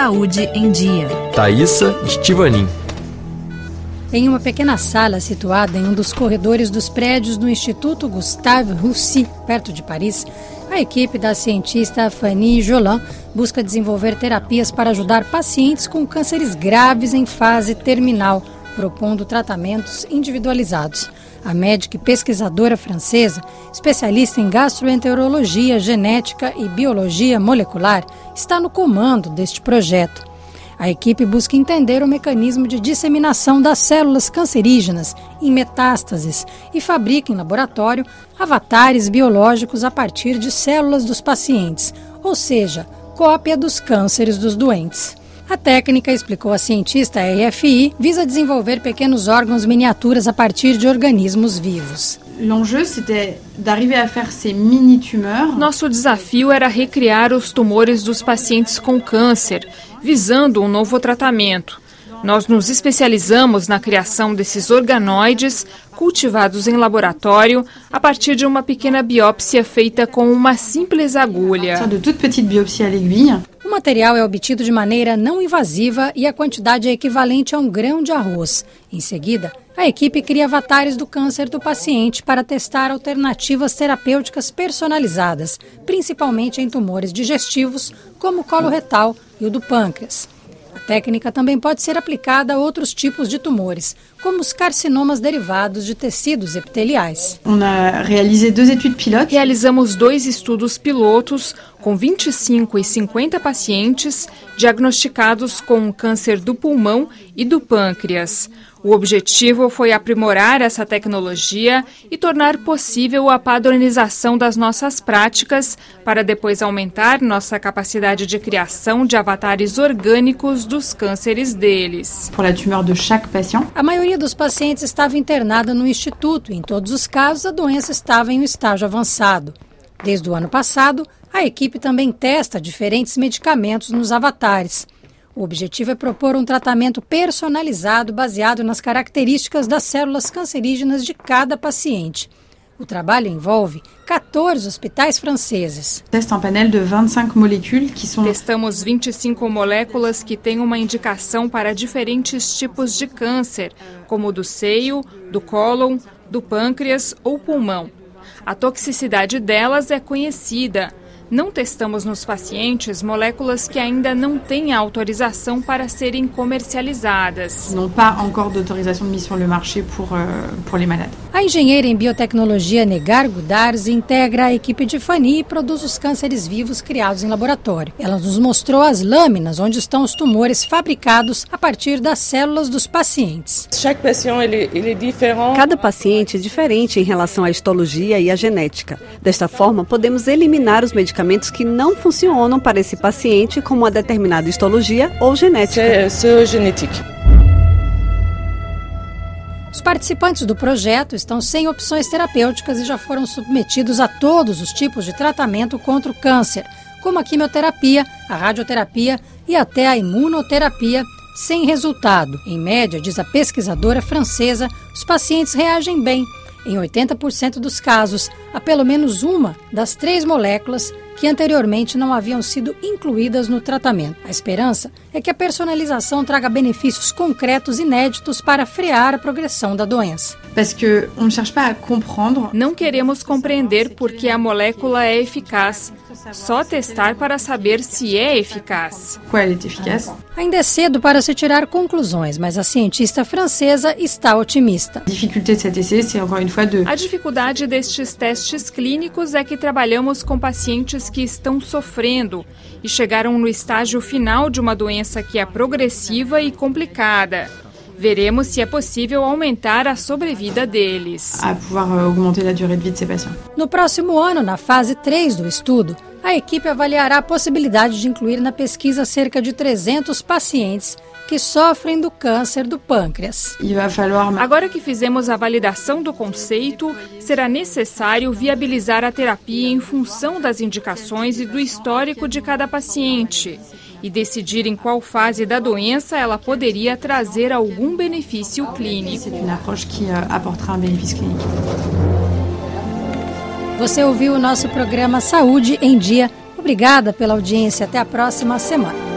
Saúde em Dia. Thaisa Estivanin. Em uma pequena sala situada em um dos corredores dos prédios do Instituto Gustave Roussy, perto de Paris, a equipe da cientista Fanny Jolan busca desenvolver terapias para ajudar pacientes com cânceres graves em fase terminal, propondo tratamentos individualizados. A médica e pesquisadora francesa, especialista em gastroenterologia, genética e biologia molecular, está no comando deste projeto. A equipe busca entender o mecanismo de disseminação das células cancerígenas em metástases e fabrica em laboratório avatares biológicos a partir de células dos pacientes, ou seja, cópia dos cânceres dos doentes. A técnica, explicou a cientista EFI, visa desenvolver pequenos órgãos miniaturas a partir de organismos vivos. Nosso desafio era recriar os tumores dos pacientes com câncer, visando um novo tratamento. Nós nos especializamos na criação desses organoides cultivados em laboratório a partir de uma pequena biópsia feita com uma simples agulha. O material é obtido de maneira não invasiva e a quantidade é equivalente a um grão de arroz. Em seguida, a equipe cria avatares do câncer do paciente para testar alternativas terapêuticas personalizadas, principalmente em tumores digestivos, como o colo retal e o do pâncreas. A técnica também pode ser aplicada a outros tipos de tumores, como os carcinomas derivados de tecidos epiteliais. Realizamos dois estudos pilotos com 25 e 50 pacientes diagnosticados com câncer do pulmão e do pâncreas. O objetivo foi aprimorar essa tecnologia e tornar possível a padronização das nossas práticas para depois aumentar nossa capacidade de criação de avatares orgânicos dos cânceres deles. A maioria dos pacientes estava internada no instituto e, em todos os casos, a doença estava em um estágio avançado. Desde o ano passado, a equipe também testa diferentes medicamentos nos avatares. O objetivo é propor um tratamento personalizado baseado nas características das células cancerígenas de cada paciente. O trabalho envolve 14 hospitais franceses. Testamos 25 moléculas que têm uma indicação para diferentes tipos de câncer, como o do seio, do cólon, do pâncreas ou pulmão. A toxicidade delas é conhecida, não testamos nos pacientes moléculas que ainda não têm autorização para serem comercializadas. Não pas encore d'autorisation de mise sur le marché pour, uh, pour les malades. A engenheira em biotecnologia Negar Gudars integra a equipe de Fani e produz os cânceres vivos criados em laboratório. Ela nos mostrou as lâminas onde estão os tumores fabricados a partir das células dos pacientes. Cada paciente é diferente em relação à histologia e à genética. Desta forma, podemos eliminar os medicamentos medicamentos que não funcionam para esse paciente com uma determinada histologia ou genética. Os participantes do projeto estão sem opções terapêuticas e já foram submetidos a todos os tipos de tratamento contra o câncer, como a quimioterapia, a radioterapia e até a imunoterapia, sem resultado. Em média, diz a pesquisadora francesa, os pacientes reagem bem em 80% dos casos, a pelo menos uma das três moléculas que anteriormente não haviam sido incluídas no tratamento. A esperança é que a personalização traga benefícios concretos inéditos para frear a progressão da doença. Não queremos compreender por que a molécula é eficaz, só testar para saber se é eficaz. Ainda é cedo para se tirar conclusões, mas a cientista francesa está otimista. A dificuldade destes testes clínicos é que trabalhamos com pacientes que estão sofrendo e chegaram no estágio final de uma doença que é progressiva e complicada. Veremos se é possível aumentar a sobrevida deles. Euh, no próximo ano, na fase 3 do estudo, a equipe avaliará a possibilidade de incluir na pesquisa cerca de 300 pacientes que sofrem do câncer do pâncreas. Agora que fizemos a validação do conceito, será necessário viabilizar a terapia em função das indicações e do histórico de cada paciente e decidir em qual fase da doença ela poderia trazer algum benefício clínico. Você ouviu o nosso programa Saúde em Dia. Obrigada pela audiência. Até a próxima semana.